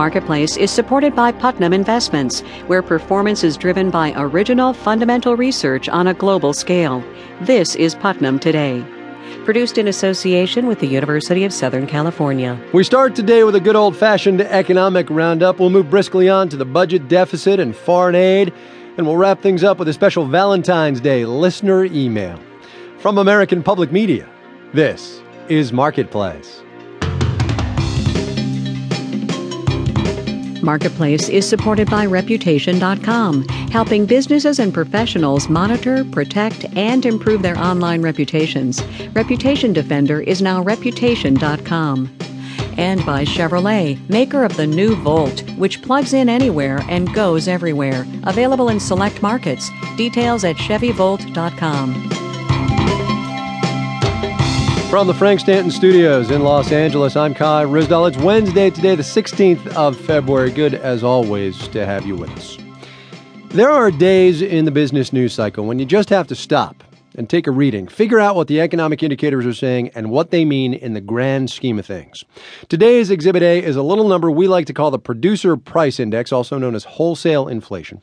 Marketplace is supported by Putnam Investments, where performance is driven by original fundamental research on a global scale. This is Putnam Today. Produced in association with the University of Southern California. We start today with a good old fashioned economic roundup. We'll move briskly on to the budget deficit and foreign aid, and we'll wrap things up with a special Valentine's Day listener email. From American Public Media, this is Marketplace. Marketplace is supported by Reputation.com, helping businesses and professionals monitor, protect, and improve their online reputations. Reputation Defender is now Reputation.com. And by Chevrolet, maker of the new Volt, which plugs in anywhere and goes everywhere. Available in select markets. Details at ChevyVolt.com. From the Frank Stanton Studios in Los Angeles, I'm Kai Ryssdal. It's Wednesday today, the 16th of February. Good as always to have you with us. There are days in the business news cycle when you just have to stop and take a reading, figure out what the economic indicators are saying and what they mean in the grand scheme of things. Today's Exhibit A is a little number we like to call the Producer Price Index, also known as wholesale inflation.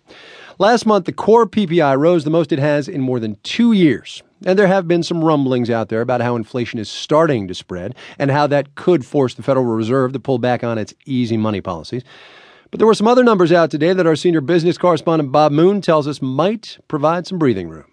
Last month, the core PPI rose the most it has in more than two years. And there have been some rumblings out there about how inflation is starting to spread and how that could force the Federal Reserve to pull back on its easy money policies. But there were some other numbers out today that our senior business correspondent Bob Moon tells us might provide some breathing room.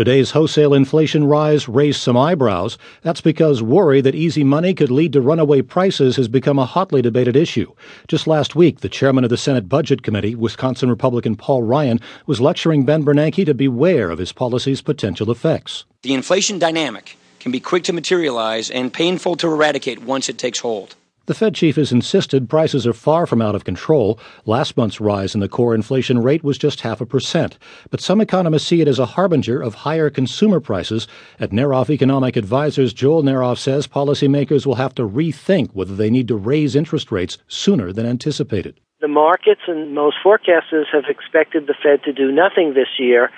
Today's wholesale inflation rise raised some eyebrows. That's because worry that easy money could lead to runaway prices has become a hotly debated issue. Just last week, the chairman of the Senate Budget Committee, Wisconsin Republican Paul Ryan, was lecturing Ben Bernanke to beware of his policy's potential effects. The inflation dynamic can be quick to materialize and painful to eradicate once it takes hold. The Fed chief has insisted prices are far from out of control. Last month's rise in the core inflation rate was just half a percent. But some economists see it as a harbinger of higher consumer prices. At Naroff Economic Advisors, Joel Naroff says policymakers will have to rethink whether they need to raise interest rates sooner than anticipated. The markets and most forecasters have expected the Fed to do nothing this year,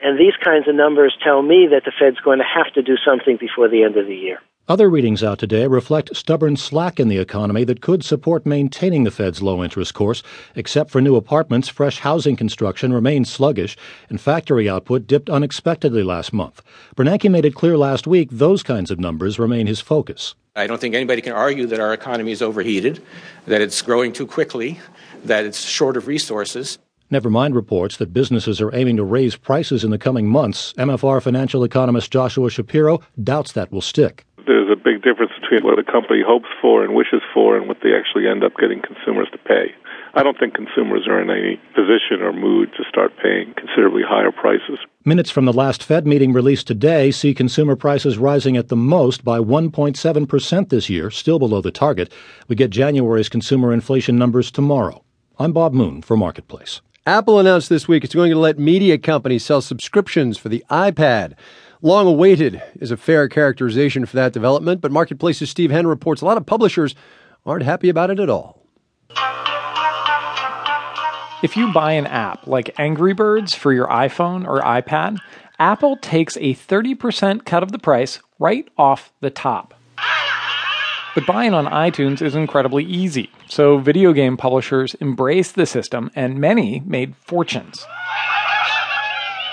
and these kinds of numbers tell me that the Fed's going to have to do something before the end of the year. Other readings out today reflect stubborn slack in the economy that could support maintaining the Fed's low interest course. Except for new apartments, fresh housing construction remains sluggish, and factory output dipped unexpectedly last month. Bernanke made it clear last week those kinds of numbers remain his focus. I don't think anybody can argue that our economy is overheated, that it's growing too quickly, that it's short of resources. Never mind reports that businesses are aiming to raise prices in the coming months. MFR financial economist Joshua Shapiro doubts that will stick there's a big difference between what a company hopes for and wishes for and what they actually end up getting consumers to pay. I don't think consumers are in any position or mood to start paying considerably higher prices. Minutes from the last Fed meeting released today see consumer prices rising at the most by 1.7% this year, still below the target. We get January's consumer inflation numbers tomorrow. I'm Bob Moon for Marketplace. Apple announced this week it's going to let media companies sell subscriptions for the iPad. Long awaited is a fair characterization for that development, but Marketplace's Steve Henn reports a lot of publishers aren't happy about it at all. If you buy an app like Angry Birds for your iPhone or iPad, Apple takes a 30% cut of the price right off the top. But buying on iTunes is incredibly easy, so video game publishers embraced the system and many made fortunes.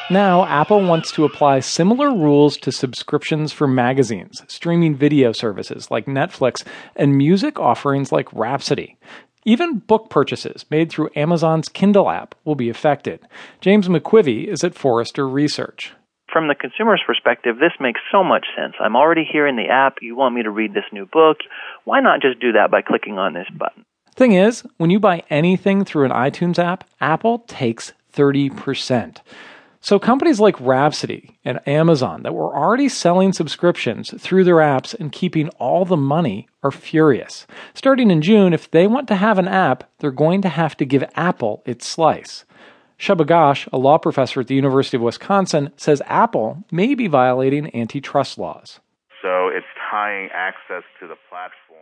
Now, Apple wants to apply similar rules to subscriptions for magazines, streaming video services like Netflix, and music offerings like Rhapsody. Even book purchases made through Amazon's Kindle app will be affected. James McQuivey is at Forrester Research. From the consumer's perspective, this makes so much sense. I'm already here in the app. You want me to read this new book. Why not just do that by clicking on this button? Thing is, when you buy anything through an iTunes app, Apple takes 30%. So companies like Rhapsody and Amazon that were already selling subscriptions through their apps and keeping all the money are furious. Starting in June, if they want to have an app, they're going to have to give Apple its slice. Shubha Ghosh, a law professor at the University of Wisconsin, says Apple may be violating antitrust laws. So it's tying access to the platform